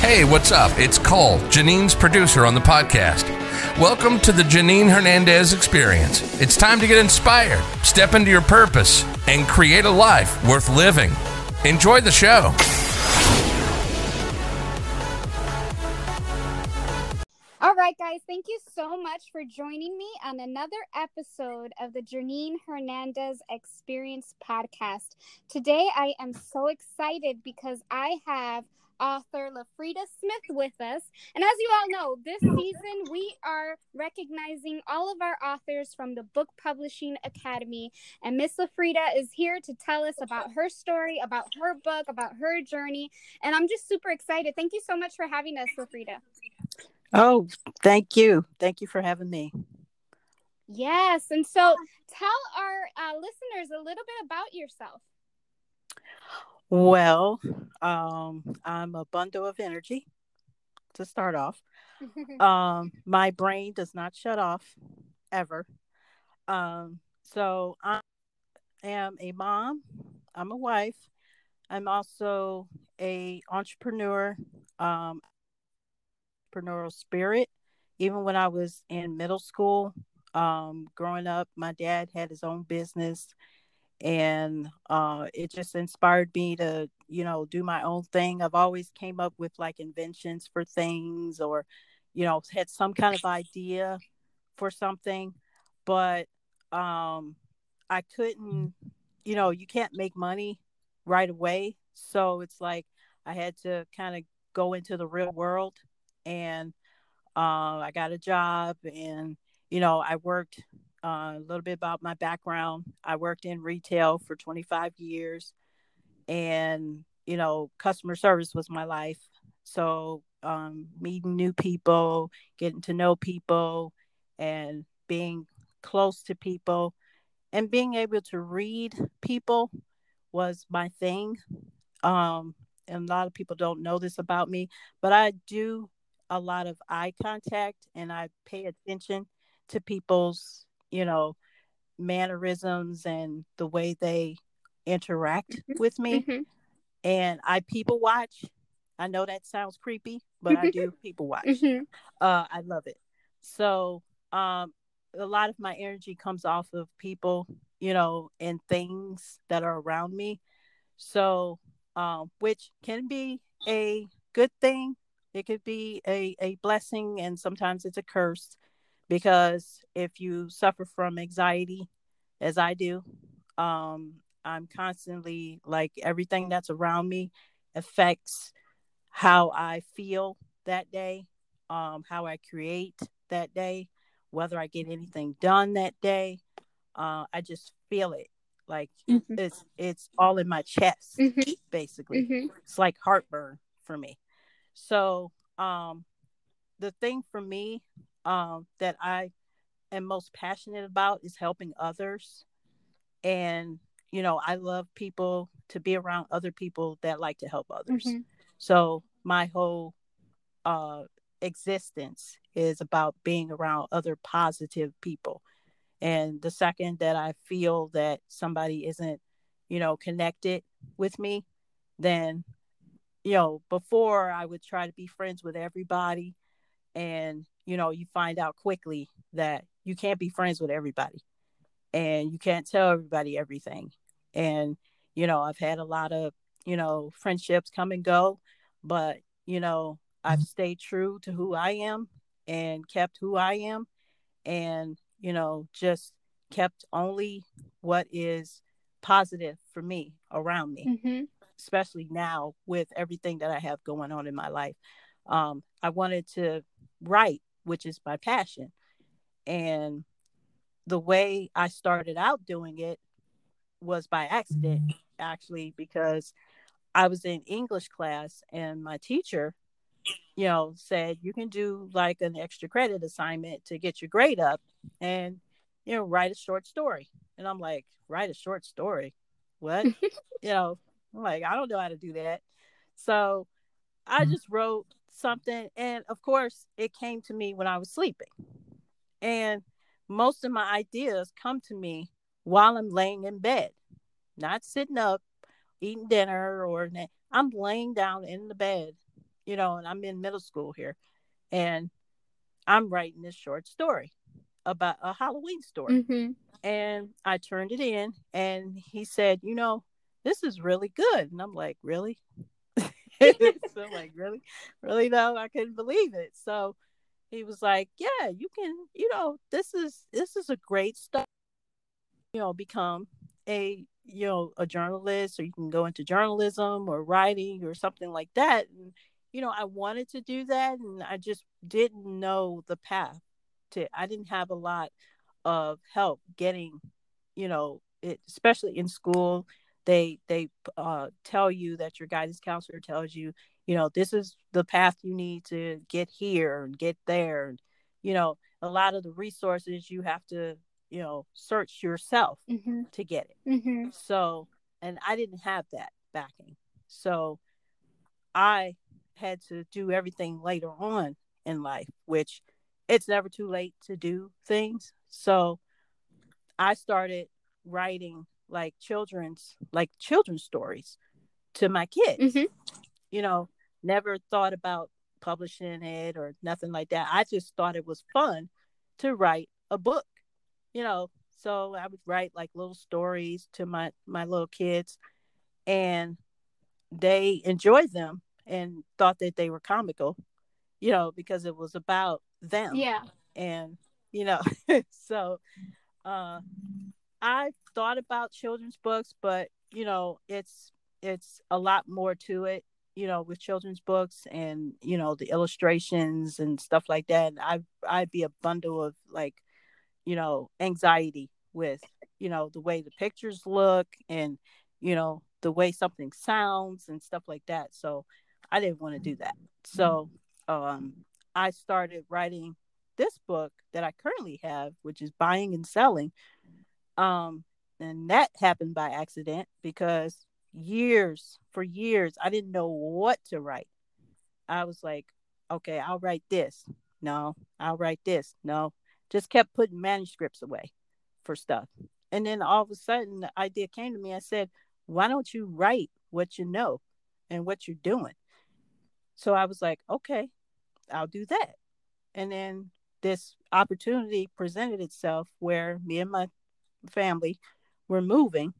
Hey, what's up? It's Cole, Janine's producer on the podcast. Welcome to the Janine Hernandez experience. It's time to get inspired, step into your purpose, and create a life worth living. Enjoy the show. All right, guys, thank you so much for joining me on another episode of the Janine Hernandez Experience podcast. Today, I am so excited because I have author LaFrieda Smith with us. And as you all know, this season we are recognizing all of our authors from the Book Publishing Academy. And Miss LaFrieda is here to tell us about her story, about her book, about her journey. And I'm just super excited. Thank you so much for having us, LaFrieda. Oh, thank you. Thank you for having me. Yes. And so tell our uh, listeners a little bit about yourself. Well, um, I'm a bundle of energy to start off. um, my brain does not shut off ever. Um, so I am a mom. I'm a wife. I'm also a entrepreneur. Um, entrepreneurial spirit. Even when I was in middle school, um, growing up, my dad had his own business and uh, it just inspired me to you know do my own thing. I've always came up with like inventions for things or you know had some kind of idea for something but um i couldn't you know you can't make money right away. So it's like i had to kind of go into the real world and uh, i got a job and you know i worked uh, a little bit about my background. I worked in retail for 25 years, and you know, customer service was my life. So, um, meeting new people, getting to know people, and being close to people, and being able to read people was my thing. Um, and a lot of people don't know this about me, but I do a lot of eye contact and I pay attention to people's you know, mannerisms and the way they interact mm-hmm. with me. Mm-hmm. And I people watch. I know that sounds creepy, but I do people watch. Mm-hmm. Uh, I love it. So um, a lot of my energy comes off of people, you know, and things that are around me. So, um, which can be a good thing. It could be a, a blessing, and sometimes it's a curse because if you suffer from anxiety as i do um, i'm constantly like everything that's around me affects how i feel that day um, how i create that day whether i get anything done that day uh, i just feel it like mm-hmm. it's it's all in my chest mm-hmm. basically mm-hmm. it's like heartburn for me so um the thing for me um, that I am most passionate about is helping others. And, you know, I love people to be around other people that like to help others. Mm-hmm. So my whole uh, existence is about being around other positive people. And the second that I feel that somebody isn't, you know, connected with me, then, you know, before I would try to be friends with everybody and you know you find out quickly that you can't be friends with everybody and you can't tell everybody everything. And you know i've had a lot of you know friendships come and go but you know i've stayed true to who i am and kept who i am and you know just kept only what is positive for me around me mm-hmm. especially now with everything that i have going on in my life. Um, i wanted to write which is my passion. And the way I started out doing it was by accident, actually, because I was in English class and my teacher, you know, said you can do like an extra credit assignment to get your grade up and, you know, write a short story. And I'm like, write a short story? What? you know, I'm like, I don't know how to do that. So I mm-hmm. just wrote something and of course it came to me when i was sleeping and most of my ideas come to me while i'm laying in bed not sitting up eating dinner or i'm laying down in the bed you know, and I'm in middle school here, and I'm writing this short story about a Halloween story. Mm-hmm. And I turned it in, and he said, You know, this is really good. And I'm like, Really? so like, Really? Really? No, I couldn't believe it. So he was like, Yeah, you can, you know, this is this is a great stuff. You know, become a you know a journalist or you can go into journalism or writing or something like that and you know i wanted to do that and i just didn't know the path to i didn't have a lot of help getting you know it especially in school they they uh, tell you that your guidance counselor tells you you know this is the path you need to get here and get there and you know a lot of the resources you have to you know search yourself Mm-hmm. to get it Mm-hmm. so and i didn't have that backing so i had to do everything later on in life which it's never too late to do things so i started writing like children's like children's stories to my kids Mhm. you know never thought about publishing it or nothing like that i just thought it was fun to write a book you know so i would write like little stories to my my little kids and they enjoyed them and thought that they were comical you know because it was about them Yeah. and you know so uh i thought about children's books but you know it's it's a lot more to it you know with children's books and you know the illustrations and stuff like that. I i'd be a bundle of like you know anxiety with you know the way the pictures look and you know the way something sounds and stuff like that. So i didn't want to do that. So um i started writing this book that i currently have which is buying and selling um and that happened by accident because years for years i didn't know what to write. I was like okay i'll write this. No i'll write this. No just kept putting manuscripts away for stuff. And then all of a sudden the idea came to me. I said why don't you write what you know and what you're doing? So i was like okay i'll do that. And then this opportunity presented itself where me and my family were moving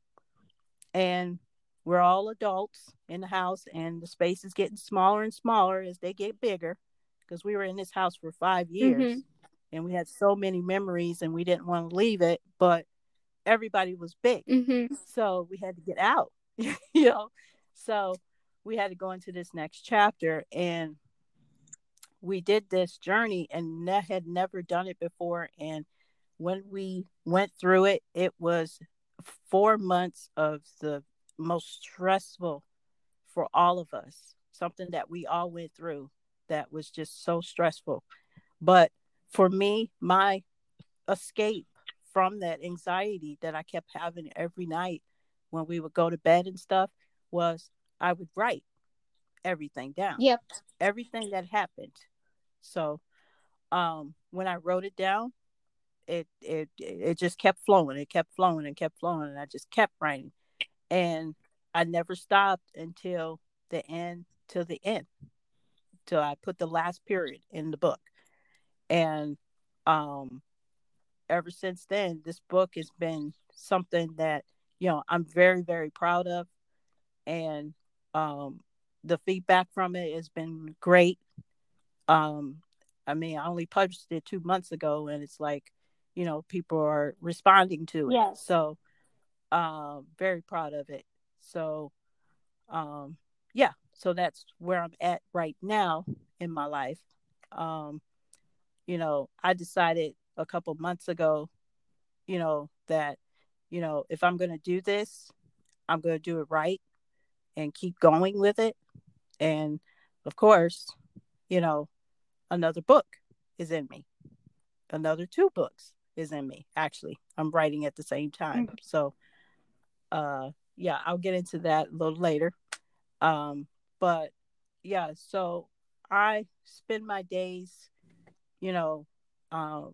and we're all adults in the house and the space is getting smaller and smaller as they get bigger because we were in this house for five years Mhm. and we had so many memories and we didn't want to leave it but everybody was big Mm-hmm. so we had to get out you know so we had to go into this next chapter and we did this journey and ne- had never done it before and when we went through it it was four months of the most stressful for all of us something that we all went through that was just so stressful but for me my escape from that anxiety that i kept having every night when we would go to bed and stuff was i would write everything down Yep. everything that happened. So um when I wrote it down, it it it just kept flowing. It kept flowing and kept flowing and I just kept writing. And I never stopped until the end till the end. Till I put the last period in the book. And um ever since then this book has been something that you know I'm very very proud of and um the feedback from it has been great. Um, I mean, I only published it two months ago, and it's like, you know, people are responding to it. Yes. So, um, very proud of it. So, um, yeah. So that's where I'm at right now in my life. Um, you know, I decided a couple months ago, you know, that, you know, if I'm going to do this, I'm going to do it right and keep going with it. And of course, you know, another book is in me. Another two books is in me. Actually, I'm writing at the same time. Mhm. So, uh, yeah, I'll get into that a little later. Um, but yeah, so I spend my days, you know, uh,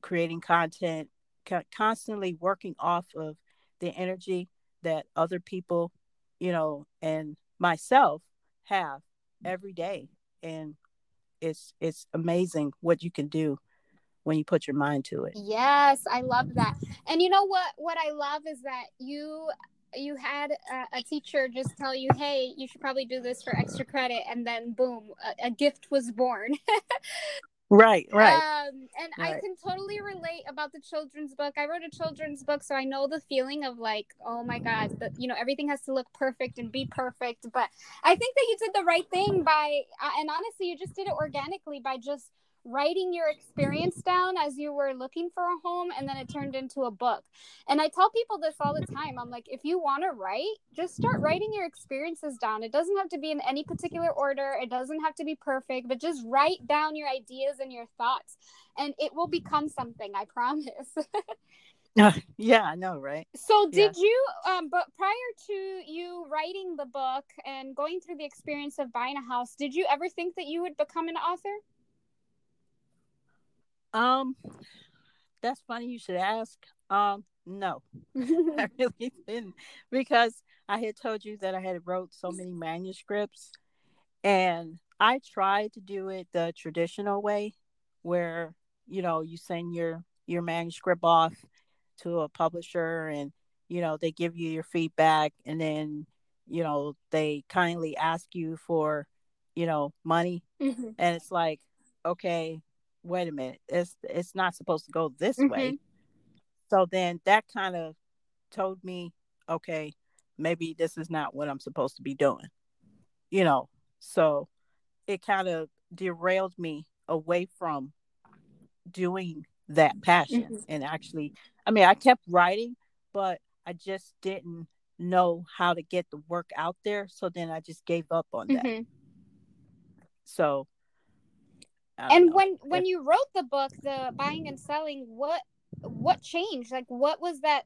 creating content, co- constantly working off of the energy that other people, you know, and myself have every day and it's it's amazing what you can do when you put your mind to it. Yes, I love that. And you know what what I love is that you you had a, a, teacher just tell you, "Hey, you should probably do this for extra credit," and then boom, a, a gift was born. right, right. Um, and right. I can totally relate about the children's book. I wrote a children's book, so I know the feeling of like, oh my god, that you know everything has to look perfect and be perfect. But I think that you did the right thing by, uh, and honestly, you just did it organically by just writing your experience down as you were looking for a home and then it turned into a book. And I tell people this all the time. I'm like, if you want to write, just start writing your experiences down. It doesn't have to be in any particular order, it doesn't have to be perfect, but just write down your ideas and your thoughts and it will become something, I promise. Uh, yeah, I know, right? So, did yeah. you, um, but prior to you writing the book and going through the experience of buying a house, did you ever think that you would become an author? Um, that's funny you should ask. Um, no, I really didn't because I had told you that I had wrote so many manuscripts, and I tried to do it the traditional way, where you know you send your your manuscript off to a publisher, and you know they give you your feedback, and then you know they kindly ask you for you know money, mm-hmm. and it's like okay wait a minute, it's it's not supposed to go this mm-hmm. way. So then that kind of told me, okay, maybe this is not what I'm supposed to be doing. You know, so it kind of derailed me away from doing that passion mm-hmm. and actually I mean I kept writing but I just didn't know how to get the work out there so then I just gave up on that. Mm-hmm. So and know. when when you wrote the book the buying and selling what what changed? Like what was that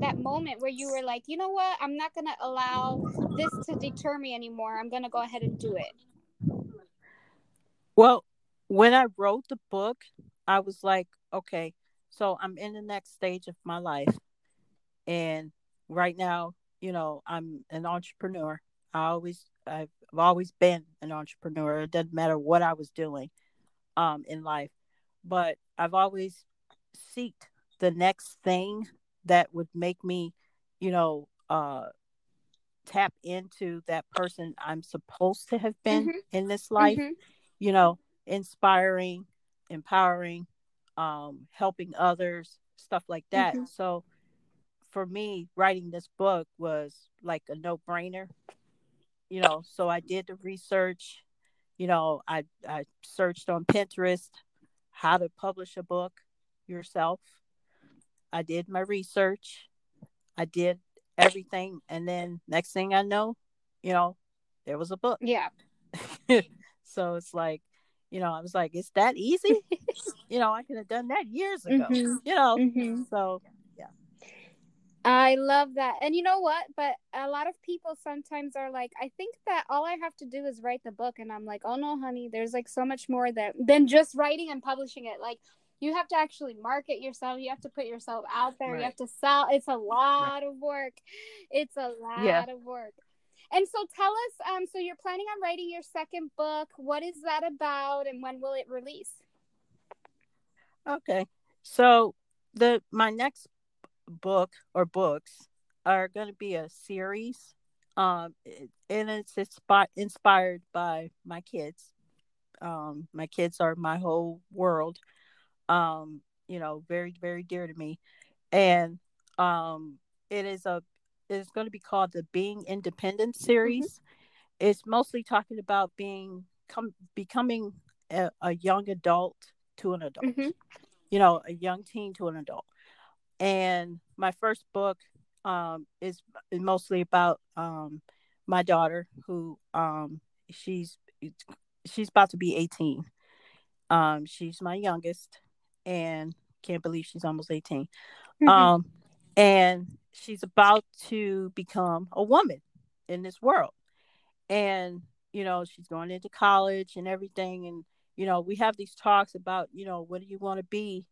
that moment where you were like you know what? I'm not going to allow this to deter me anymore. I'm going to go ahead and do it. Well when i wrote the book i was like okay so i'm in the next stage of my life. And right now you know i'm an entrepreneur. I always i've always been an entrepreneur. It doesn't matter what i was doing um, in life, but I've always seeked the next thing that would make me, you know, uh, tap into that person I'm supposed to have been mm-hmm. in this life, mm-hmm. you know, inspiring, empowering, um, helping others, stuff like that. Mm-hmm. So for me, writing this book was like a no brainer, you know, so I did the research you know, I I searched on Pinterest how to publish a book yourself. I did my research. I did everything and then next thing I know, you know, there was a book. Yeah. so it's like, you know, I was like, it's that easy? you know, I could have done that years ago. Mm-hmm. You know. Mm-hmm. So I love that. And you know what? But a lot of people sometimes are like, I think that all I have to do is write the book. And I'm like, oh no, honey, there's like so much more that than just writing and publishing it. Like you have to actually market yourself. You have to put yourself out there. Right. You have to sell. It's a lot right. of work. It's a lot yeah. of work. And so tell us, um, so you're planning on writing your second book. What is that about and when will it release? Okay. So the my next book or books are going to be a series um and it's inspi- inspired by my kids. Um my kids are my whole world um you know very very dear to me. And um it is a it's going to be called the being independent series. Mm-hmm. it's mostly talking about being come becoming a, a young adult to an adult. Mm-hmm. you know a young teen to an adult and my first book um, is mostly about um, my daughter who um, she's she's about to be 18 um, she's my youngest and can't believe she's almost 18 mm-hmm. um, and she's about to become a woman in this world. And you know she's going into college and everything. And you know we have these talks about you know what do you want to be?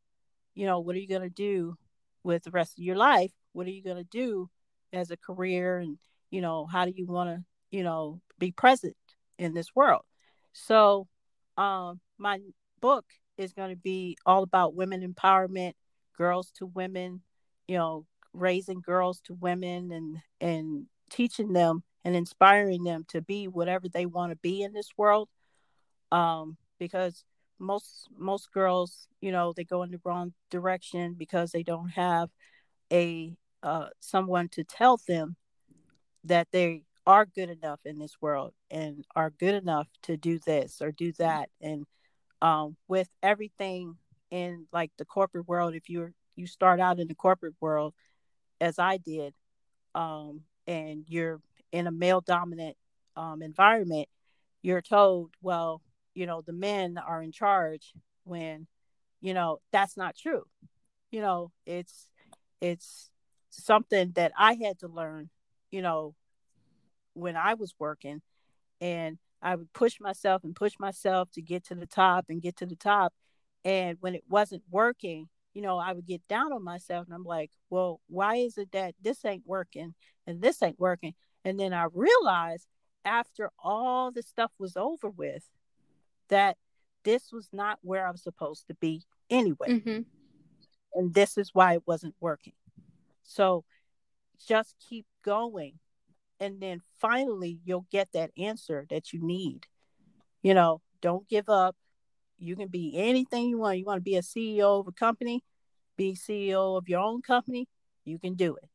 You know what are you going to do with the rest of your life what are you going to do as a career and you know how do you want to you know be present in this world So, um, my book is going to be all about women empowerment, girls to women, you know, raising girls to women and and teaching them and inspiring them to be whatever they want to be in this world. Um, because most most girls, you know, they go in the wrong direction because they don't have a uh, someone to tell them that they are good enough in this world and are good enough to do this or do that. And um, with everything in like the corporate world if you you start out in the corporate world as i did um, and you're in a male dominant um, environment you're told well you know the men are in charge when you know that's not true you know it's it's something that i had to learn you know when I was working and I would push myself and push myself to get to the top and get to the top. And when it wasn't working, you know, I would get down on myself and I'm like, well, why is it that this ain't working and this ain't working? And then I realized after all the stuff was over with that this was not where I was supposed to be anyway. Mm-hmm. And this is why it wasn't working. So just keep going. And then finally you'll get that answer that you need. You know don't give up. You can be anything you want. You want to be a ceo of a company be ceo of your own company you can do it.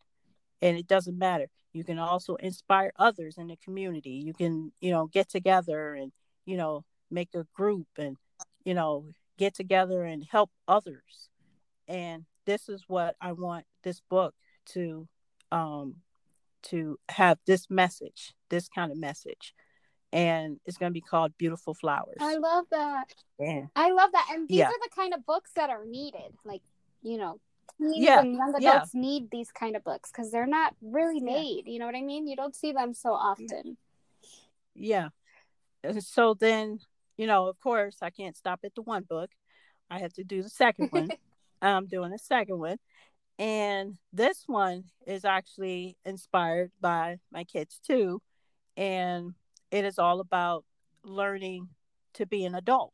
And it doesn't matter. You can also inspire others in the community. You can you know get together and you know make a group and you know get together and help others and this is what i want this book to um to have this message, this kind of message. And it's going to be called Beautiful Flowers. I love that. Yeah. I love that. And these yeah. are the kind of books that are needed. Like, you know, teens yeah. and young adults yeah. need these kind of books because they're not really made. You know what I mean? You don't see them so often. Yeah. So then, you know, of course, I can't stop at the one book. I have to do the second one. I'm doing the second one. And this one is actually inspired by my kids too. And it is all about learning to be an adult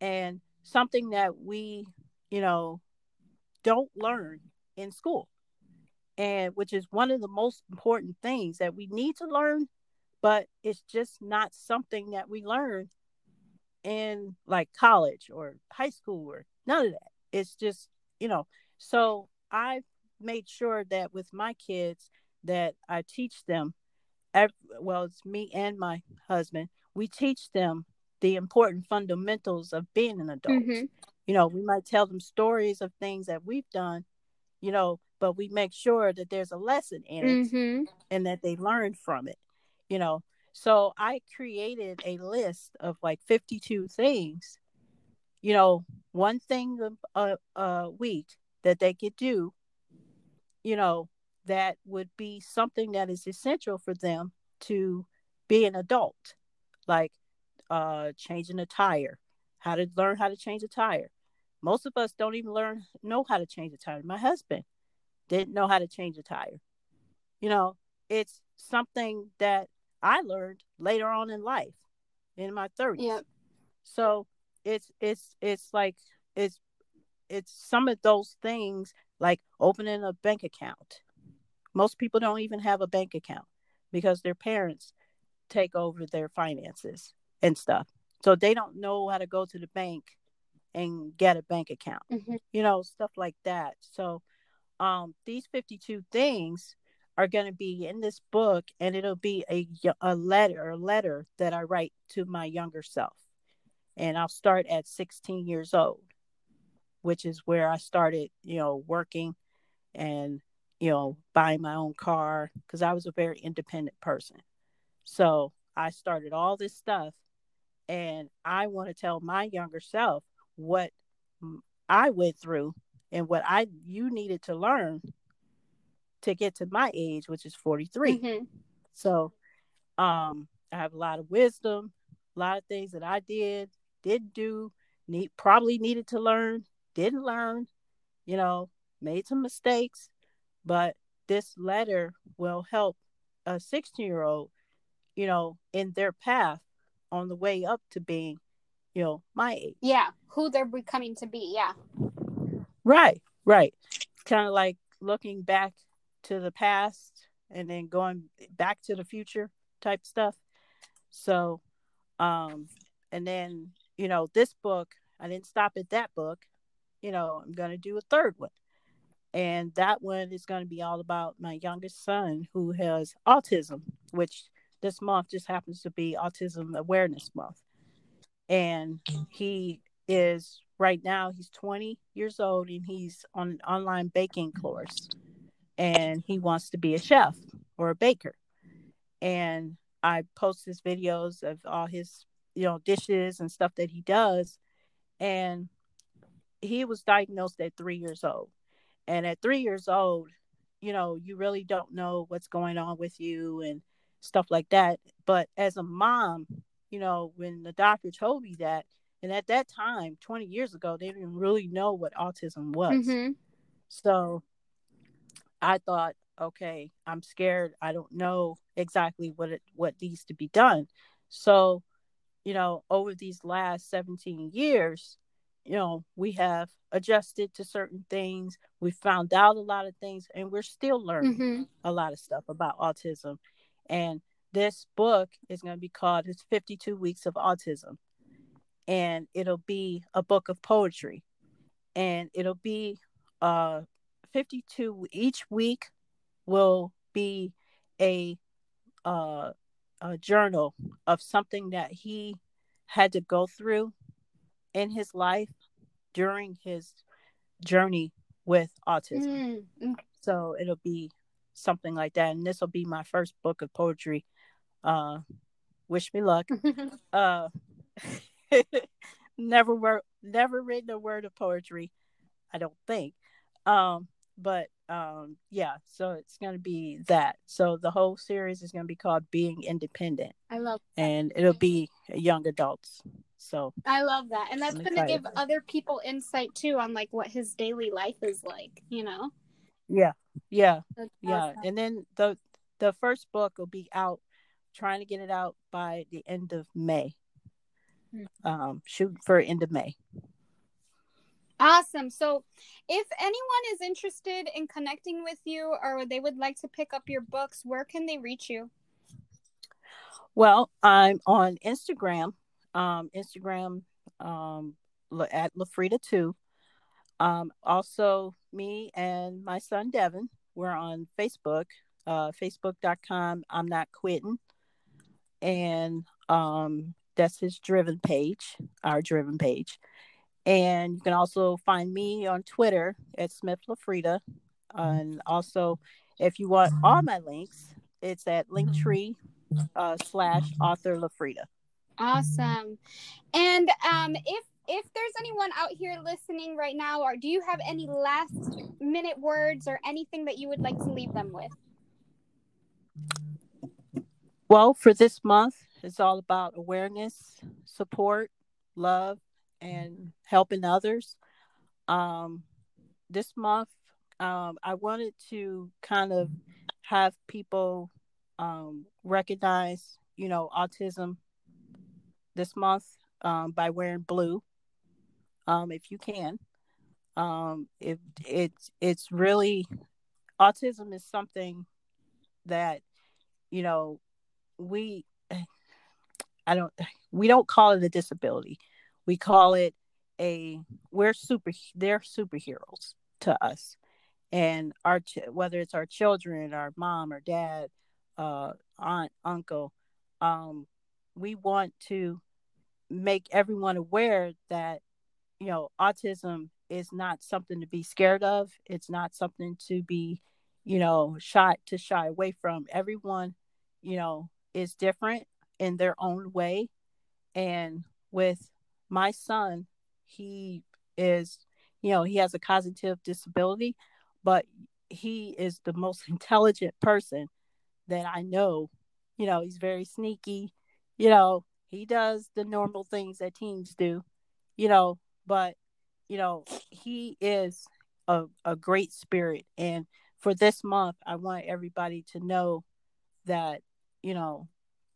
and something that we, you know, don't learn in school. And which is one of the most important things that we need to learn, but it's just not something that we learn in like college or high school or none of that. It's just, you know, so I've made sure that with my kids that I teach them well it's me and my husband we teach them the important fundamentals of being an adult mm-hmm. you know we might tell them stories of things that we've done you know but we make sure that there's a lesson in it mm-hmm. and that they learn from it you know so i created a list of like 52 things you know one thing a, a week that they could do, you know, that would be something that is essential for them to be an adult, like uh, changing a tire, how to learn how to change a tire. Most of us don't even learn know how to change a tire. My husband didn't know how to change a tire. You know, it's something that I learned later on in life, in my 30s. Yep. So it's it's it's like it's it's some of those things like opening a bank account. Most people don't even have a bank account because their parents take over their finances and stuff. So they don't know how to go to the bank and get a bank account. Mm-hmm. You know, stuff like that. So um these 52 things are going to be in this book and it'll be a a letter a letter that I write to my younger self. And I'll start at 16 years old which is where I started, you know, working and, you know, buying my own car because I was a very independent person. So I started all this stuff and I want to tell my younger self what I went through and what I you needed to learn to get to my age, which is 43. Mm-hmm. So um I have a lot of wisdom, a lot of things that I did, did do, need probably needed to learn didn't learn, you know, made some mistakes, but this letter will help a 16 year old, you know, in their path on the way up to being, you know, my age. Yeah, who they're becoming to be. Yeah. Right, right. Kind of like looking back to the past and then going back to the future type stuff. So, um, and then, you know, this book, I didn't stop at that book. You know, I'm going to do a third one. And that one is going to be all about my youngest son who has autism, which this month just happens to be Autism Awareness Month. And he is right now, he's 20 years old and he's on an online baking course. And he wants to be a chef or a baker. And I post his videos of all his, you know, dishes and stuff that he does. And he was diagnosed at three years old. And at three years old, you know, you really don't know what's going on with you and stuff like that. But as a mom, you know, when the doctor told me that, and at that time, 20 years ago, they didn't really know what autism was. Mm-hmm. So I thought, okay, I'm scared. I don't know exactly what it what needs to be done. So, you know, over these last 17 years, you know, we have adjusted to certain things. We found out a lot of things and we're still learning mm-hmm. a lot of stuff about autism. And this book is going to be called It's 52 Weeks of Autism. And it'll be a book of poetry. And it'll be uh 52 each week will be a uh a journal of something that he had to go through in his life during his journey with autism. Mm. So it'll be something like that. And this will be my first book of poetry. Uh, wish me luck. uh, never wor- never written a word of poetry, I don't think. Um, but um, yeah, so it's going to be that. So the whole series is going to be called Being Independent. I love that. And it'll be young adults. So I love that. And that's going to give other people insight too on like what his daily life is like, you know? Yeah. Yeah. That's yeah. Awesome. And then the the first book will be out trying to get it out by the end of May. Hmm. Um shoot for end of May. Awesome. So, if anyone is interested in connecting with you or they would like to pick up your books, where can they reach you? Well, I'm on Instagram, um, Instagram um, at LaFrieda2. Um, also, me and my son Devin, we're on Facebook, uh, facebook.com. I'm not quitting. And um, that's his driven page, our driven page. And you can also find me on Twitter at Smith LaFrieda. And also, if you want all my links, it's at Linktree uh, slash author LaFrieda. Awesome. And um, if if there's anyone out here listening right now, or do you have any last minute words or anything that you would like to leave them with? Well, for this month, it's all about awareness, support, love, and helping others. Um, this month, um, I wanted to kind of have people um, recognize, you know, autism this month um, by wearing blue, um, if you can. Um, it, it's it's really autism is something that you know we I don't we don't call it a disability we call it a we're super they're superheroes to us. And our whether it's our children our mom or dad uh aunt uncle um we want to make everyone aware that you know autism is not something to be scared of. It's not something to be you know shy to shy away from. Everyone you know is different in their own way. And with my son, he is, you know, he has a cognitive disability, but he is the most intelligent person that I know. You know, he's very sneaky. You know, he does the normal things that teens do, you know, but, you know, he is a, a great spirit. And for this month, I want everybody to know that, you know,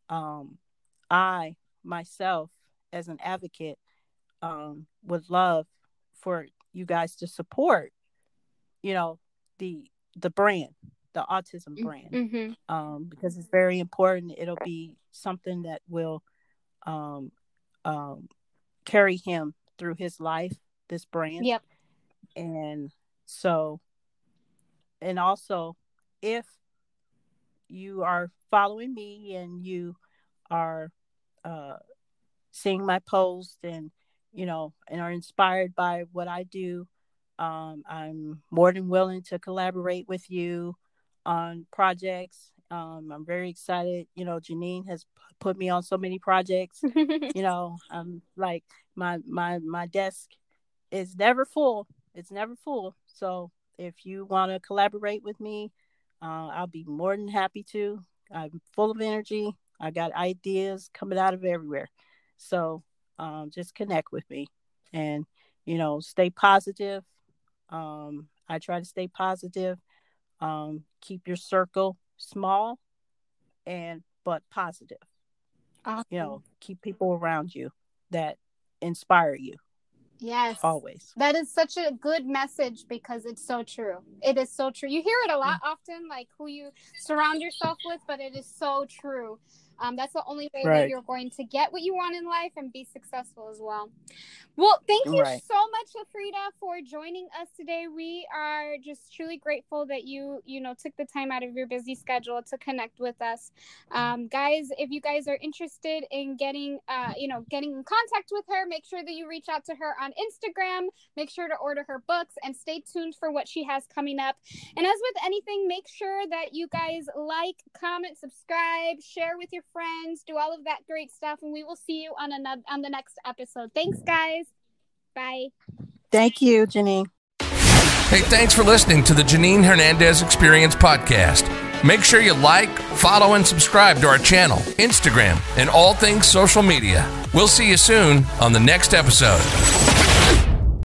um, I myself as an advocate um, would love for you guys to support, you know, the the brand, the autism brand, Mm-hmm. um, because it's very important. It'll be something that will um, um, carry him through his life. This brand, Yep. and so, and also, if you are following me and you are uh, seeing my post and you know and are inspired by what I do, um, I'm more than willing to collaborate with you on projects. Um, I'm very excited. You know, Janine has put me on so many projects. you know, I'm like my my my desk is never full. It's never full. So if you want to collaborate with me, uh, I'll be more than happy to. I'm full of energy. I got ideas coming out of everywhere. So um, just connect with me and, you know, stay positive. Um, I try to stay positive. Um, keep your circle small and but positive. Awesome. You know, keep people around you that inspire you yes. always. That is such a good message because it's so true. It is so true. You hear it a lot often, like who you surround yourself with, but it is so true. Um, that's the only way that you're going to get what you want in life and be successful as well. Well, thank you Right. so much, LaFrieda, for joining us today. We are just truly grateful that you, you know, took the time out of your busy schedule to connect with us. Um, guys, if you guys are interested in getting, uh, you know, getting in contact with her, make sure that you reach out to her on Instagram. Make sure to order her books and stay tuned for what she has coming up. And as with anything, make sure that you guys like, comment, subscribe, share with your friends, do all of that great stuff, and we will see you on another on the next episode. Thanks, guys. Bye. Thank you, Janine. Hey, thanks for listening to the Janine Hernandez Experience podcast. Make sure you like, follow, and subscribe to our channel, Instagram, and all things social media. We'll see you soon on the next episode.